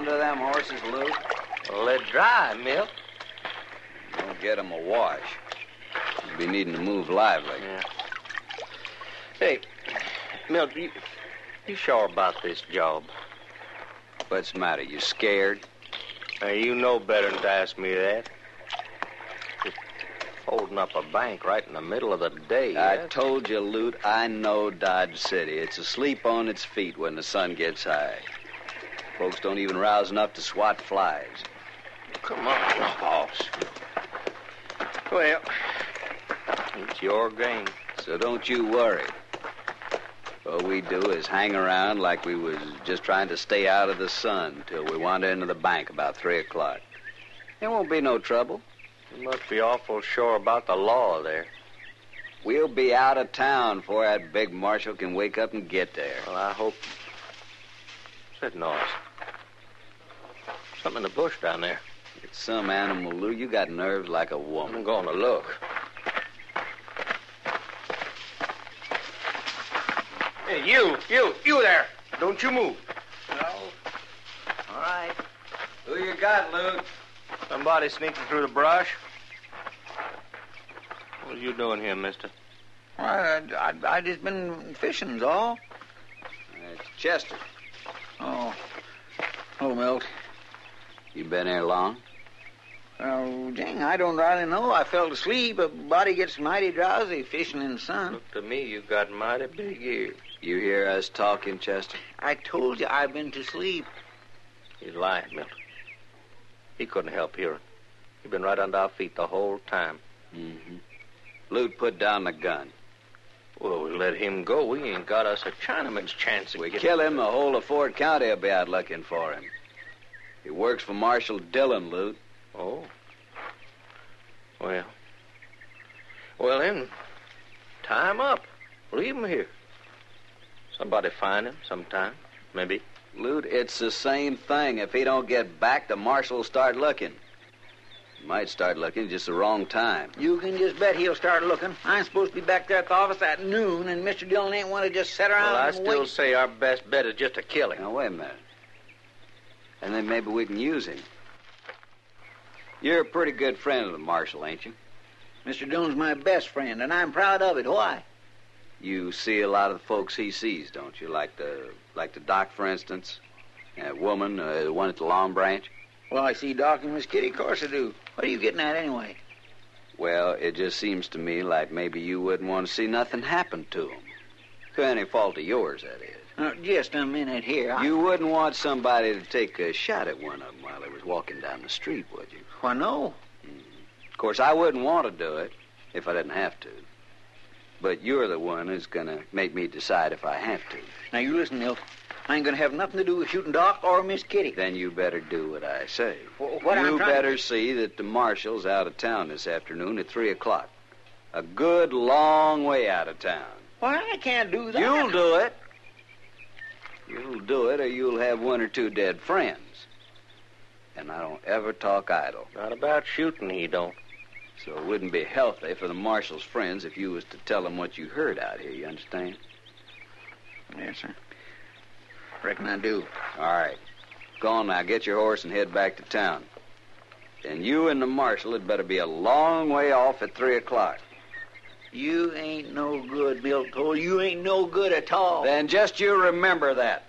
Figured a pound of them horses, Luke? Let dry, Milt. Don't get 'em a wash. You'll be needing to move lively. Yeah. Hey, Milt, you, you sure about this job? What's the matter? You scared? Now, you know better than to ask me that. Just holding up a bank right in the middle of the day. I told you, Lute, I know Dodge City. It's asleep on its feet when the sun gets high. Folks don't even rouse enough to swat flies. Come on, boss. Well, it's your game. So don't you worry. All we do is hang around like we was just trying to stay out of the sun till we wander into the bank about three o'clock. There won't be no trouble. You must be awful sure about the law there. We'll be out of town before that big marshal can wake up and get there. Well, I hope. What's that noise? Something in the bush down there. It's some animal, Lou. You got nerves like a woman. I'm going to look. Hey, you, you, you there. Don't you move. No. All right. Who you got, Luke? Somebody sneaking through the brush. What are you doing here, mister? I, I, I just been fishing's all. It's Chester. Oh. Oh, Milt. You been here long? Oh, dang, I don't really know. I fell asleep. A body gets mighty drowsy fishing in the sun. Look to me, you got mighty big ears. You hear us talking, Chester? I told you I've been to sleep. He's lying, Milt. He couldn't help hearing. He's been right under our feet the whole time. Mm-hmm. Lute, put down the gun. Well, we let him go. We ain't got us a Chinaman's chance of We getting- kill him, the whole of Ford County will be out looking for him. He works for Marshal Dillon, Lute. Oh. Well. Well, then, tie him up. Leave him here. Somebody find him sometime, maybe. Lute, it's the same thing. If he don't get back, the marshal will start looking. He might start looking just the wrong time. You can just bet he'll start looking. I'm supposed to be back there at the office at noon, and Mr. Dillon ain't want to just sit around Well, I and still wait. say our best bet is just to kill him. Now, wait a minute. And then maybe we can use him. You're a pretty good friend of the marshal, ain't you? Mr. Dillon's my best friend, and I'm proud of it. Why? You see a lot of the folks he sees, don't you? Like the like the doc, for instance. That woman, uh, the one at the Long Branch. Well, I see Doc and Miss Kitty. Of course I do. What are you getting at anyway? Well, it just seems to me like maybe you wouldn't want to see nothing happen to him. To any fault of yours, that is. Now, just a minute here. I... You wouldn't want somebody to take a shot at one of them while they was walking down the street, would you? Why, no. Mm. Of course, I wouldn't want to do it if I didn't have to. But you're the one who's going to make me decide if I have to. Now, you listen, Milt. I ain't going to have nothing to do with shooting Doc or Miss Kitty. Then you better do what I say. Wh- what I'm you trying- better see that the marshal's out of town this afternoon at 3 o'clock. A good long way out of town. Why, I can't do that. You'll do it. You'll do it, or you'll have one or two dead friends. And I don't ever talk idle. Not about shooting, he don't. So it wouldn't be healthy for the marshal's friends if you was to tell them what you heard out here, you understand? Yes, sir. Reckon I do. All right. Go on now, get your horse and head back to town. And you and the marshal had better be a long way off at 3 o'clock. You ain't no good, Milt Cole. You ain't no good at all. Then just you remember that.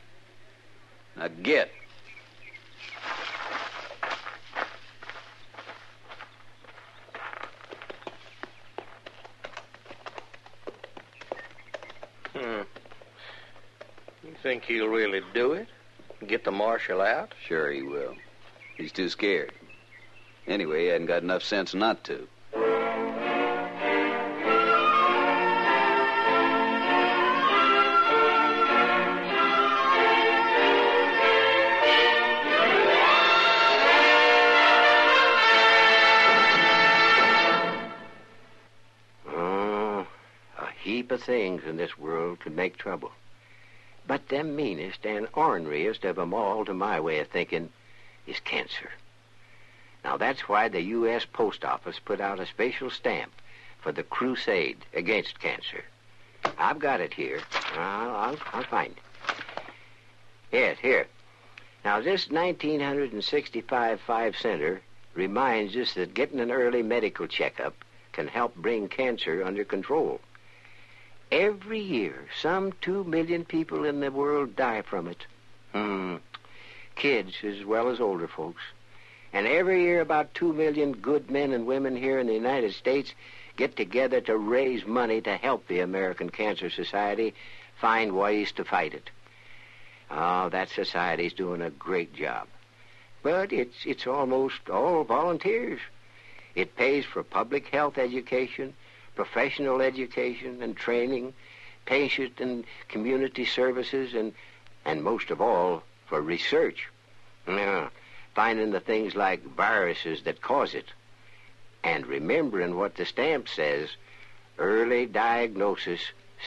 Now get. Hmm. You think he'll really do it? Get the marshal out? Sure he will. He's too scared. Anyway, he hadn't got enough sense not to. Of things in this world could make trouble. But the meanest and orneriest of 'em all, to my way of thinking, is cancer. Now, that's why the U.S. Post Office put out a special stamp for the crusade against cancer. I've got it here. I'll, I'll, I'll find it. Yes, here. Now, this 1965 five center reminds us that getting an early medical checkup can help bring cancer under control. Every year, some two million people in the world die from it. Hmm. Kids as well as older folks. And every year, about two million good men and women here in the United States get together to raise money to help the American Cancer Society find ways to fight it. Oh, that society's doing a great job. But it's, it's almost all volunteers. It pays for public health education, professional education and training, patient and community services, and, and most of all, for research. Yeah, finding the things like viruses that cause it. And remembering what the stamp says early diagnosis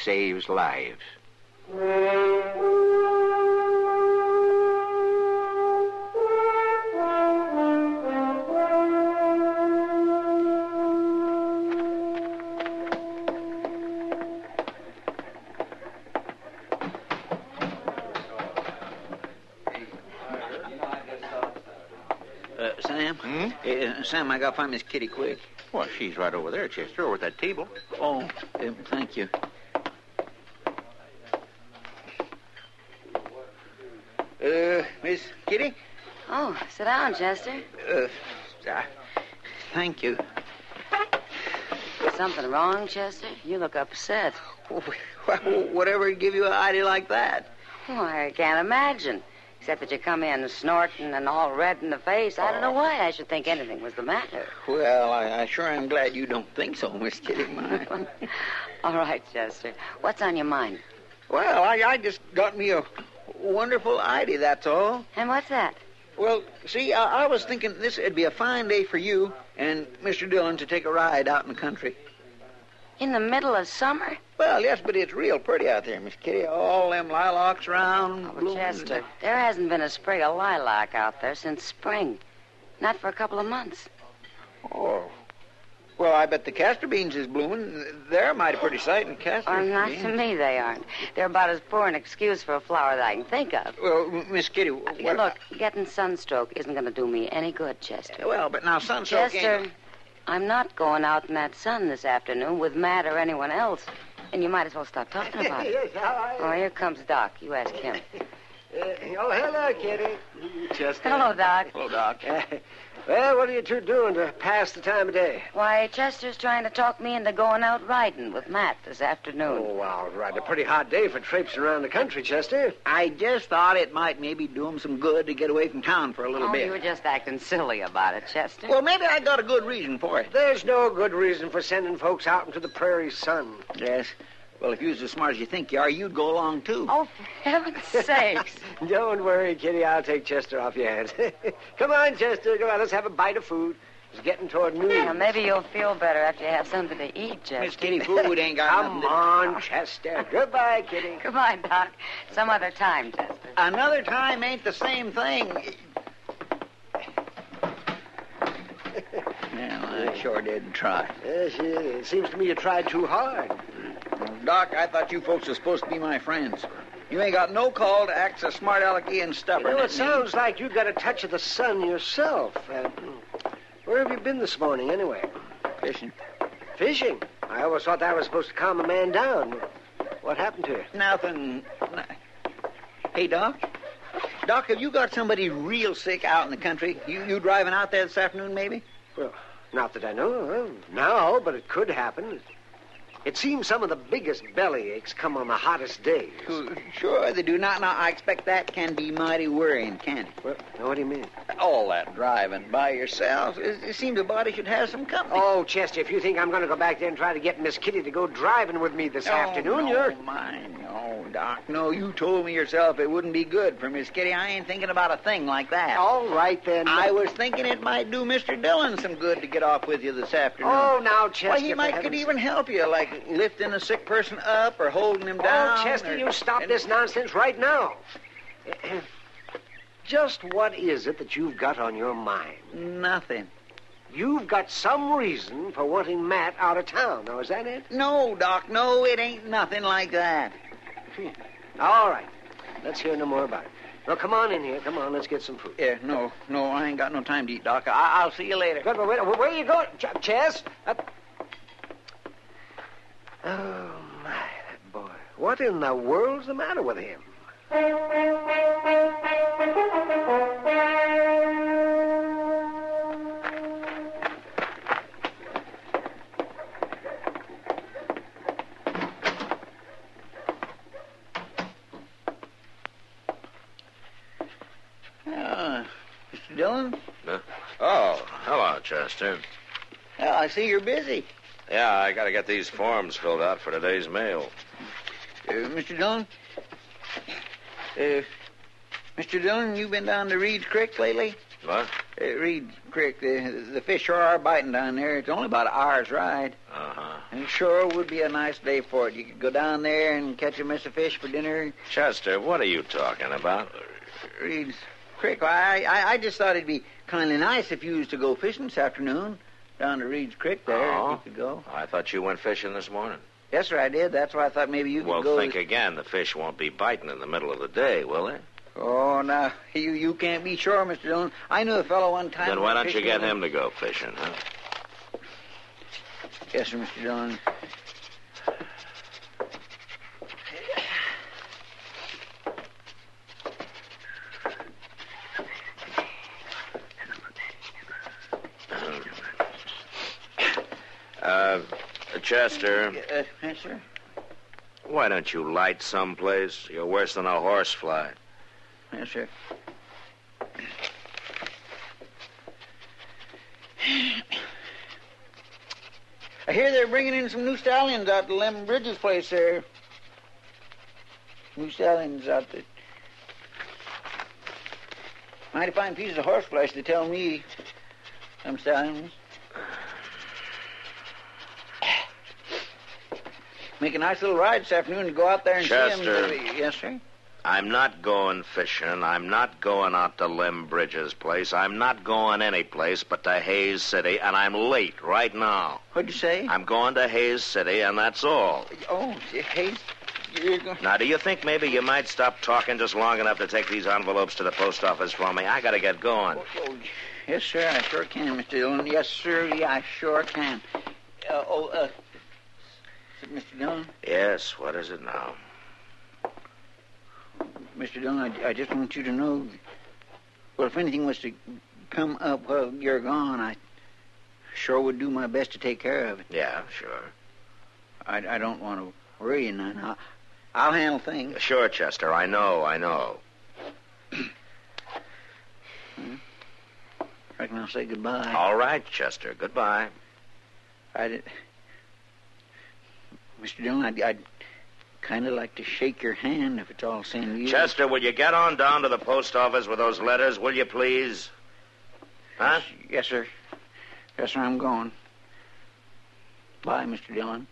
saves lives. Sam, I got to find Miss Kitty quick. Well, she's right over there, Chester, over at that table. Oh, uh, thank you. Uh, Miss Kitty? Oh, sit down, Chester. Uh, uh, thank you. Something wrong, Chester? You look upset. Whatever give you an idea like that? Why, I can't imagine. Except that you come in snorting and all red in the face. I don't know why I should think anything was the matter. Well, I, I sure am glad you don't think so, Miss Kitty. All right, Chester. What's on your mind? well, I, I just got me a wonderful idea, that's all. And what's that? Well, see, I, I was thinking this would be a fine day for you and Mr. Dillon to take a ride out in the country. In the middle of summer? Well, yes, but it's real pretty out there, Miss Kitty. All them lilacs around. Oh. Chester, there hasn't been a sprig of lilac out there since spring. Not for a couple of months. Oh. Well, I bet the castor beans is blooming. They're a mighty pretty sight in castor Or not beans. to me, they aren't. They're about as poor an excuse for a flower that I can think of. Well, Miss Kitty, uh, what... Look, getting sunstroke isn't going to do me any good, Chester. Well, but now sunstroke Chester, ain't... I'm not going out in that sun this afternoon with Matt or anyone else. And you might as well stop talking about it. yes, how are you? Oh, here comes Doc. You ask him. Uh, oh, hello, Kitty. Chester. Hello, Doc. Hello, Doc. Uh, well, what are you two doing to pass the time of day? Why, Chester's trying to talk me into going out riding with Matt this afternoon. Oh, all right. A pretty hot day for traipsing around the country, Chester. I just thought it might maybe do him some good to get away from town for a little Oh, bit. you were just acting silly about it, Chester. Well, maybe I got a good reason for it. There's no good reason for sending folks out into the prairie sun. Yes. Well, if you was as smart as you think you are, you'd go along, too. Oh, for heaven's sakes. Don't worry, Kitty. I'll take Chester off your hands. Come on, Chester. Come on. Let's have a bite of food. It's getting toward noon. Now, maybe you'll feel better after you have something to eat, Chester. Miss Kitty, food ain't got Come nothing to- on, Chester. Goodbye, Kitty. Goodbye, Doc. Some other time, Chester. Another time ain't the same thing. well, I sure did try. Yes, it seems to me you tried too hard. Doc, I thought you folks were supposed to be my friends. You ain't got no call to act so smart alecky and You stubborn. know, it sounds like you got a touch of the sun yourself. Uh, where have you been this morning, anyway? Fishing. Fishing. I always thought that was supposed to calm a man down. What happened to you? Nothing. Hey, Doc. Doc, have you got somebody real sick out in the country? You you driving out there this afternoon, maybe? Well, not that I know of. No, but it could happen. It seems some of the biggest belly aches come on the hottest days. Sure, they do not. Now, I expect that can be mighty worrying, can't it? Well, now, what do you mean? All that driving by yourself. It, it seems a body should have some company. Oh, Chester, if you think I'm going to go back there and try to get Miss Kitty to go driving with me this Oh, afternoon, no, you're. mine. No, Doc. No, you told me yourself it wouldn't be good for Miss Kitty. I ain't thinking about a thing like that. All right, then. I was thinking it might do Mr. Dillon some good to get off with you this afternoon. Oh, now, Chester. Why, he might could even help you, like lifting a sick person up or holding him oh, down. Oh, Chester, or- you stop this nonsense right now. Just what is it that you've got on your mind? Nothing. You've got some reason for wanting Matt out of town. Now, is that it? No, Doc, no, it ain't nothing like that. All right. Let's hear no more about it. Well, come on in here. Come on, let's get some food. Yeah, no, no, I ain't got no time to eat, Doc. I- I'll see you later. Good, but wait, where are you going? Ch- Chess? Up. Oh, my, that boy. What in the world's the matter with him? Mr. Dillon? Oh, hello, Chester. Well, I see you're busy. Yeah, I got to get these forms filled out for today's mail. Uh, Mr. Dillon? Uh, Mr. Dillon, you been down to Reed's Creek lately? What? Uh, Reed's Creek, the, the fish sure are biting down there. It's only about an hour's ride. Uh-huh. And sure would be a nice day for it. You could go down there and catch a mess of fish for dinner. Chester, what are you talking about? Reed's Creek. I, I, I just thought it'd be kind of nice if you was to go fishing this afternoon down to Reed's Creek there. Oh? You could go. I thought you went fishing this morning. Yes, sir, I did. That's why I thought maybe you could Well, go. think again. The fish won't be biting in the middle of the day, will they? Oh, now you you can't be sure, Mr. Dillon. I knew a fellow one time. Then why don't you get him to go fishing, huh? Yes, sir, Mr. Dillon. Uh, Chester, Uh, yes, sir. why don't you light someplace? You're worse than a horsefly. Yes, sir. I hear they're bringing in some new stallions out to Lem Bridges' place there. New stallions out there. Mighty fine pieces of horseflesh, they tell me. Some stallions. Make a nice little ride this afternoon to go out there and Chester. see him. Yes, sir. I'm not going fishing. I'm not going out to Lem Bridges' place. I'm not going any place but to Hays City, and I'm late right now. What'd you say? I'm going to Hays City, and that's all. Oh, Hays, you're going. Now, do you think maybe you might stop talking just long enough to take these envelopes to the post office for me? I gotta get going. Oh, yes, sir. I sure can, Mr. Dillon. Yes, sir. Yeah, I sure can. Uh, oh, uh, is it Mr. Dillon? Yes, what is it now? Mr. Dillon, I, I just want you to know. Well, if anything was to come up while you're gone, I sure would do my best to take care of it. Yeah, sure. I, I don't want to worry you none. I'll, I'll handle things. Sure, Chester. I know, I know. I Reckon I'll say goodbye. All right, Chester. Goodbye. I did. Mr. Dillon, I'd, I'd kind of like to shake your hand if it's all the same to you. Chester, will you get on down to the post office with those letters, will you please? Huh? Yes, sir. Yes, sir, I'm going. Bye, Mr. Dillon.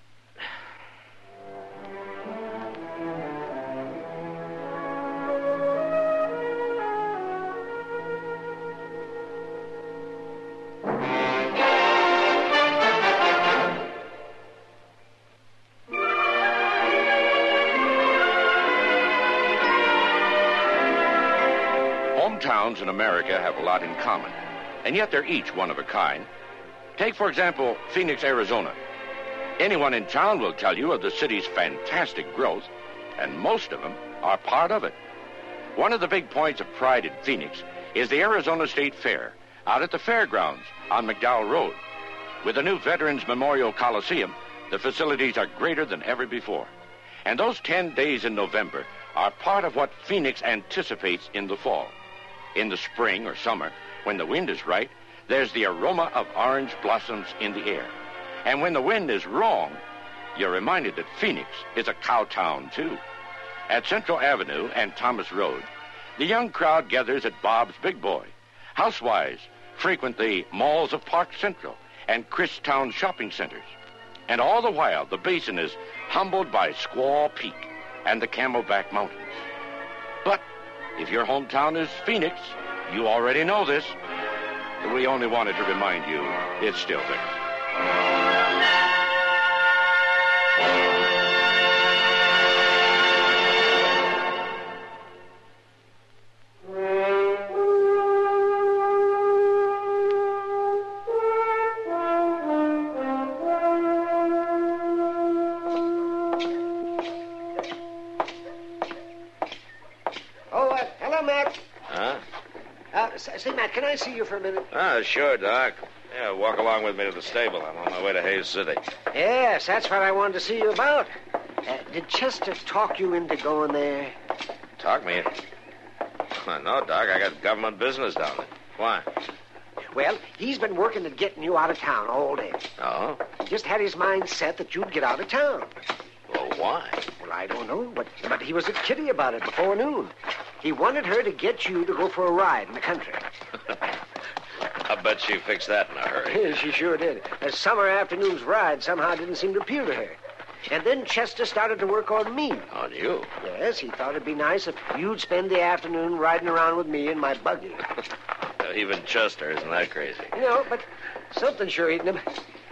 Hometowns in America have a lot in common, and yet they're each one of a kind. Take, for example, Phoenix, Arizona. Anyone in town will tell you of the city's fantastic growth, and most of them are part of it. One of the big points of pride in Phoenix is the Arizona State Fair out at the fairgrounds on McDowell Road. With the new Veterans Memorial Coliseum, the facilities are greater than ever before. And those 10 days in November are part of what Phoenix anticipates in the fall. In the spring or summer, when the wind is right, there's the aroma of orange blossoms in the air. And when the wind is wrong, you're reminded that Phoenix is a cow town, too. At Central Avenue and Thomas Road, the young crowd gathers at Bob's Big Boy. Housewives frequent the malls of Park Central and Christown shopping centers. And all the while, the basin is humbled by Squaw Peak and the Camelback Mountains. But if your hometown is Phoenix, you already know this. We only wanted to remind you it's still there. Matt, can I see you for a minute? Ah, sure, Doc. Yeah, walk along with me to the stable. I'm on my way to Hays City. Yes, that's what I wanted to see you about. Uh, did Chester talk you into going there? Talk me. No, Doc. I got government business down there. Why? Well, he's been working at getting you out of town all day. Oh? He just had his mind set that you'd get out of town. Why? Well, I don't know, but, but he was at Kitty about it before noon. He wanted her to get you to go for a ride in the country. I bet she fixed that in a hurry. she sure did. A summer afternoon's ride somehow didn't seem to appeal to her. And then Chester started to work on me. On you? Yes, he thought it'd be nice if you'd spend the afternoon riding around with me in my buggy. Even Chester isn't that crazy. No, but something sure eating him.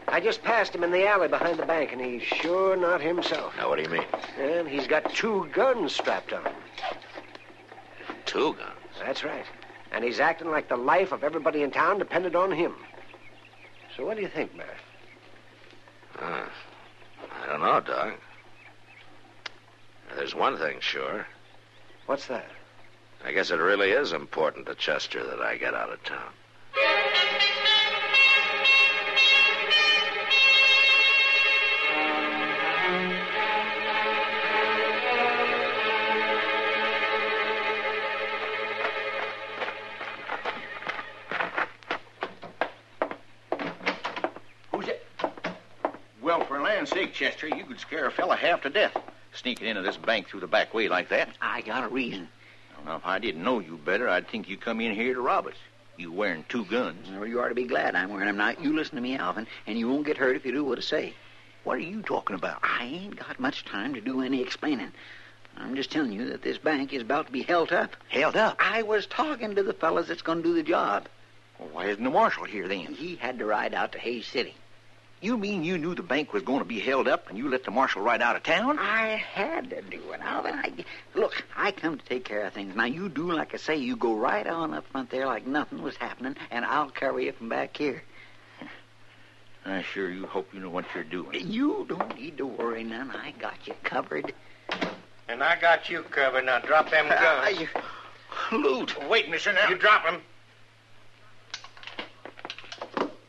I just passed him in the alley behind the bank, and he's sure not himself. Now, what do you mean? And he's got two guns strapped on him. Two guns? That's right. And he's acting like the life of everybody in town depended on him. So what do you think, Mary? Uh, I don't know, Doc. There's one thing sure. What's that? I guess it really is important to Chester that I get out of town. Chester, you could scare a fella half to death sneaking into this bank through the back way like that. I got a reason. Now, if I didn't know you better, I'd think you come in here to rob us. You wearing two guns. Well, you ought to be glad I'm wearing them now. You listen to me, Alvin, and you won't get hurt if you do what I say. What are you talking about? I ain't got much time to do any explaining. I'm just telling you that this bank is about to be held up. Held up? I was talking to the fellas that's going to do the job. Well, why isn't the marshal here then? He had to ride out to Hays City. You mean you knew the bank was going to be held up and you let the marshal ride out of town? I had to do it, Alvin. I, look, I come to take care of things. Now, you do like I say. You go right on up front there like nothing was happening, and I'll carry you from back here. I sure you hope you know what you're doing. You don't need to worry none. I got you covered. And I got you covered. Now drop them guns. Uh, loot. Wait, mister, now. You drop them.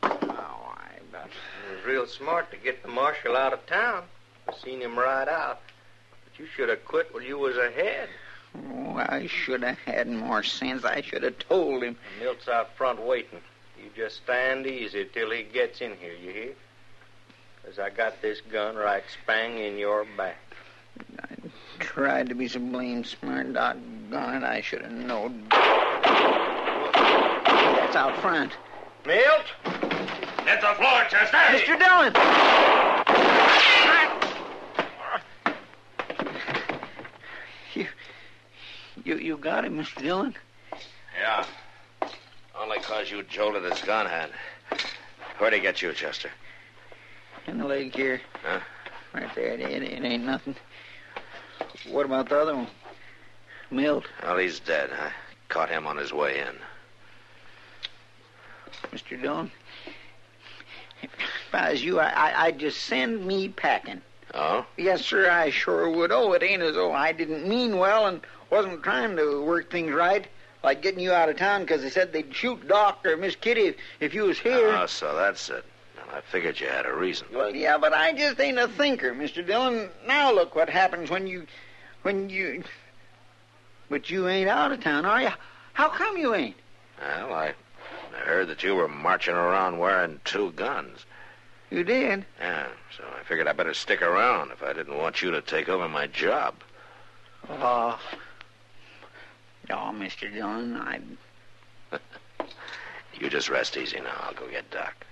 Oh, I bet. It was real smart to get the marshal out of town. I seen him ride out. But you should have quit when you was ahead. Oh, I should have had more sense. I should have told him. Milt's out front waiting. You just stand easy till he gets in here, you hear? 'Cause I got this gun right spang in your back. I tried to be so blame smart. Doggone it, I should have known. That's out front. Milt! Hit the floor, Chester! Mr. Dillon! You, you, you got him, Mr. Dillon? Yeah. Only 'cause you jolted his gun hand. Where'd he get you, Chester? In the leg here. Huh? Right there. It, it, it ain't nothing. What about the other one? Milt. Well, he's dead. I caught him on his way in. Mr. Dillon, if I was you, I, I, I'd just send me packing. Oh? Yes, sir, I sure would. Oh, it ain't as though I didn't mean well and wasn't trying to work things right. Like getting you out of town because they said they'd shoot Doc or Miss Kitty if, if you was here. Oh, so that's it. Well, I figured you had a reason. Well, yeah, but I just ain't a thinker, Mr. Dillon. Now look what happens when you, when you. But you ain't out of town, are you? How come you ain't? Well, I heard that you were marching around wearing two guns. You did? Yeah, so I figured I better stick around if I didn't want you to take over my job. Oh. Oh, Mr. Dillon, I. You just rest easy now. I'll go get Doc.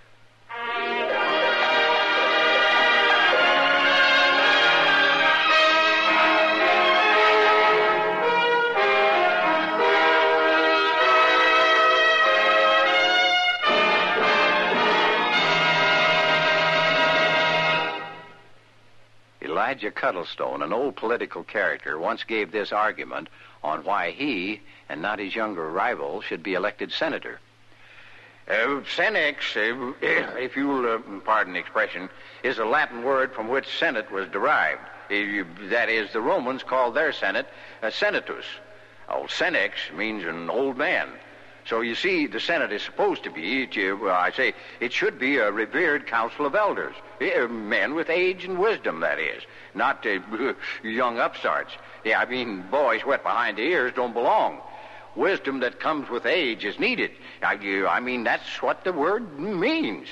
Elijah Cuddlestone, an old political character, once gave this argument on why he and not his younger rival should be elected senator. Uh, senex, uh, if you'll uh, pardon the expression, is a Latin word from which senate was derived. Uh, that is, the Romans called their senate a senatus. Oh, senex means an old man. So you see, the Senate is supposed to be, I say, it should be a revered council of elders. Uh, men with age and wisdom, that is. Not uh, young upstarts. Yeah, I mean, boys wet behind the ears don't belong. Wisdom that comes with age is needed. I, I mean, that's what the word means.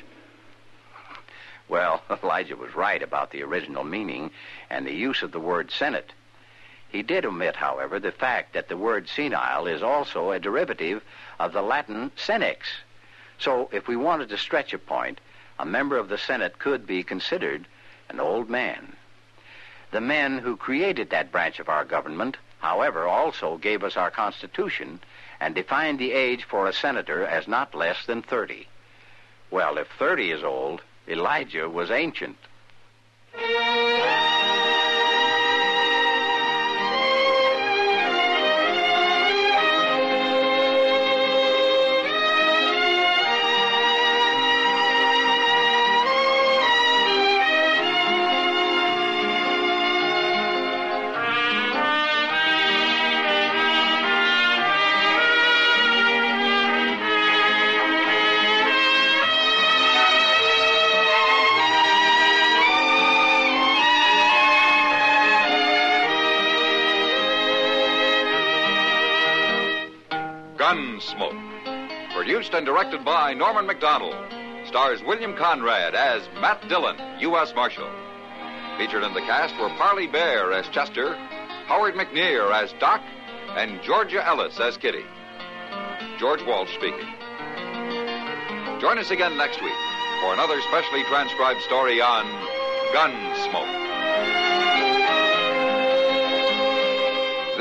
Well, Elijah was right about the original meaning and the use of the word Senate. He did omit, however, the fact that the word senile is also a derivative of the Latin senex. So, if we wanted to stretch a point, a member of the Senate could be considered an old man. The men who created that branch of our government, however, also gave us our Constitution and defined the age for a senator as not less than 30. Well, if 30 is old, Elijah was ancient. Gunsmoke. Produced and directed by Norman Macdonnell. Stars William Conrad as Matt Dillon, U.S. Marshal. Featured in the cast were Parley Baer as Chester, Howard McNear as Doc, and Georgia Ellis as Kitty. George Walsh speaking. Join us again next week for another specially transcribed story on Gunsmoke.